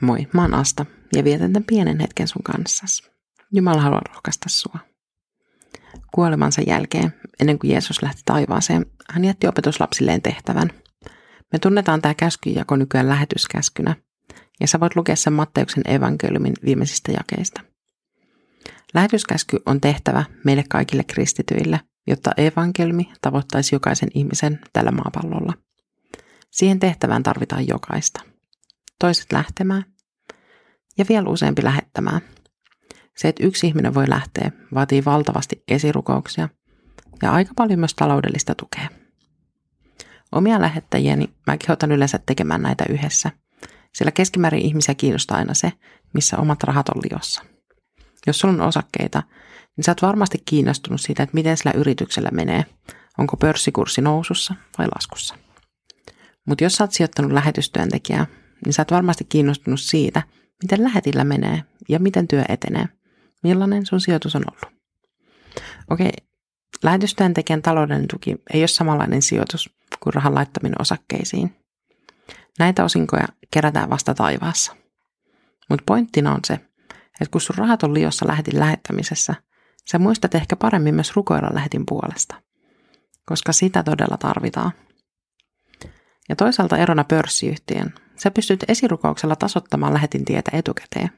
Moi, mä oon Asta ja vietän tämän pienen hetken sun kanssas. Jumala haluaa rohkaista sua. Kuolemansa jälkeen, ennen kuin Jeesus lähti taivaaseen, hän jätti opetuslapsilleen tehtävän. Me tunnetaan tämä käskyjako nykyään lähetyskäskynä, ja sä voit lukea sen Matteuksen evankeliumin viimeisistä jakeista. Lähetyskäsky on tehtävä meille kaikille kristityille, jotta evankeliumi tavoittaisi jokaisen ihmisen tällä maapallolla. Siihen tehtävään tarvitaan jokaista – toiset lähtemään ja vielä useampi lähettämään. Se, että yksi ihminen voi lähteä, vaatii valtavasti esirukouksia ja aika paljon myös taloudellista tukea. Omia lähettäjiäni mä kehotan yleensä tekemään näitä yhdessä, sillä keskimäärin ihmisiä kiinnostaa aina se, missä omat rahat on liossa. Jos sulla on osakkeita, niin sä oot varmasti kiinnostunut siitä, että miten sillä yrityksellä menee, onko pörssikurssi nousussa vai laskussa. Mutta jos sä oot sijoittanut lähetystyöntekijää, niin sä oot varmasti kiinnostunut siitä, miten lähetillä menee ja miten työ etenee. Millainen sun sijoitus on ollut? Okei, lähetystyöntekijän taloudellinen tuki ei ole samanlainen sijoitus kuin rahan laittaminen osakkeisiin. Näitä osinkoja kerätään vasta taivaassa. Mutta pointtina on se, että kun sun rahat on liossa lähetin lähettämisessä, sä muistat ehkä paremmin myös rukoilla lähetin puolesta. Koska sitä todella tarvitaan. Ja toisaalta erona pörssiyhtiön Sä pystyt esirukouksella tasottamaan lähetin tietä etukäteen.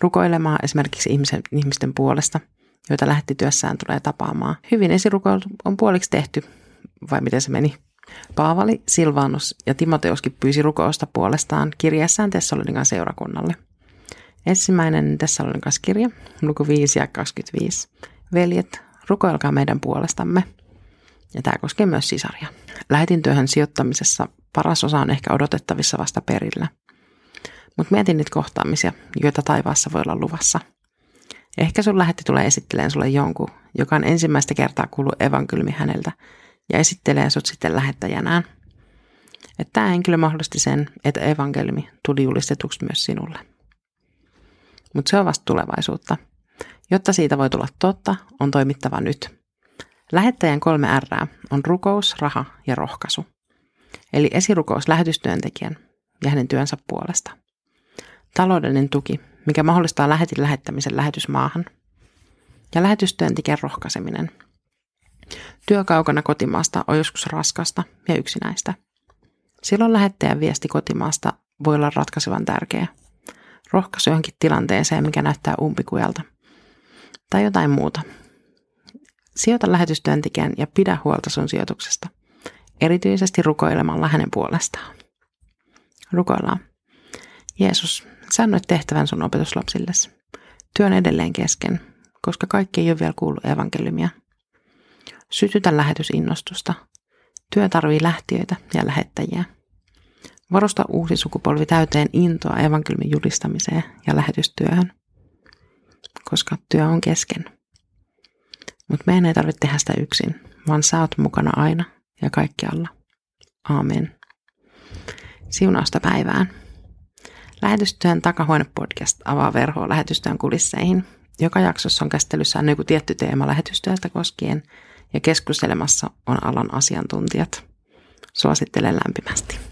Rukoilemaan esimerkiksi ihmisen, ihmisten puolesta, joita lähettityössään tulee tapaamaan. Hyvin esirukoilu on puoliksi tehty, vai miten se meni? Paavali, Silvanus ja Timoteoskin pyysi rukousta puolestaan kirjassaan Tessalonikan seurakunnalle. Ensimmäinen Tessalonikas kirja, luku 5 ja 25. Veljet, rukoilkaa meidän puolestamme. Ja tämä koskee myös sisaria. Lähetin työhön sijoittamisessa paras osa on ehkä odotettavissa vasta perillä. Mutta mietin niitä kohtaamisia, joita taivaassa voi olla luvassa. Ehkä sun lähetti tulee esittelemään sulle jonkun, joka on ensimmäistä kertaa kuullut evankeliumi häneltä ja esittelee sut sitten lähettäjänään. Että tämä henkilö mahdollisti sen, että evankeliumi tuli julistetuksi myös sinulle. Mutta se on vasta tulevaisuutta. Jotta siitä voi tulla totta, on toimittava nyt. Lähettäjän kolme R on rukous, raha ja rohkaisu eli esirukous lähetystyöntekijän ja hänen työnsä puolesta. Taloudellinen tuki, mikä mahdollistaa lähetin lähettämisen lähetysmaahan. Ja lähetystyöntekijän rohkaiseminen. Työ kaukana kotimaasta on joskus raskasta ja yksinäistä. Silloin lähettäjän viesti kotimaasta voi olla ratkaisevan tärkeä. Rohkaisu johonkin tilanteeseen, mikä näyttää umpikujalta. Tai jotain muuta. Sijoita lähetystyöntekijän ja pidä huolta sun sijoituksesta – erityisesti rukoilemalla hänen puolestaan. Rukoillaan. Jeesus, sanoit tehtävän sun opetuslapsillesi. Työn edelleen kesken, koska kaikki ei ole vielä kuullut evankeliumia. Sytytä lähetysinnostusta. Työ tarvii lähtiöitä ja lähettäjiä. Varusta uusi sukupolvi täyteen intoa evankeliumin julistamiseen ja lähetystyöhön, koska työ on kesken. Mutta meidän ei tarvitse tehdä sitä yksin, vaan sä oot mukana aina ja kaikkialla. Aamen. Siunausta päivään. Lähetystyön takahuone-podcast avaa verhoa lähetystyön kulisseihin. Joka jaksossa on käsittelyssä on joku tietty teema lähetystyöstä koskien ja keskustelemassa on alan asiantuntijat. Suosittelen lämpimästi.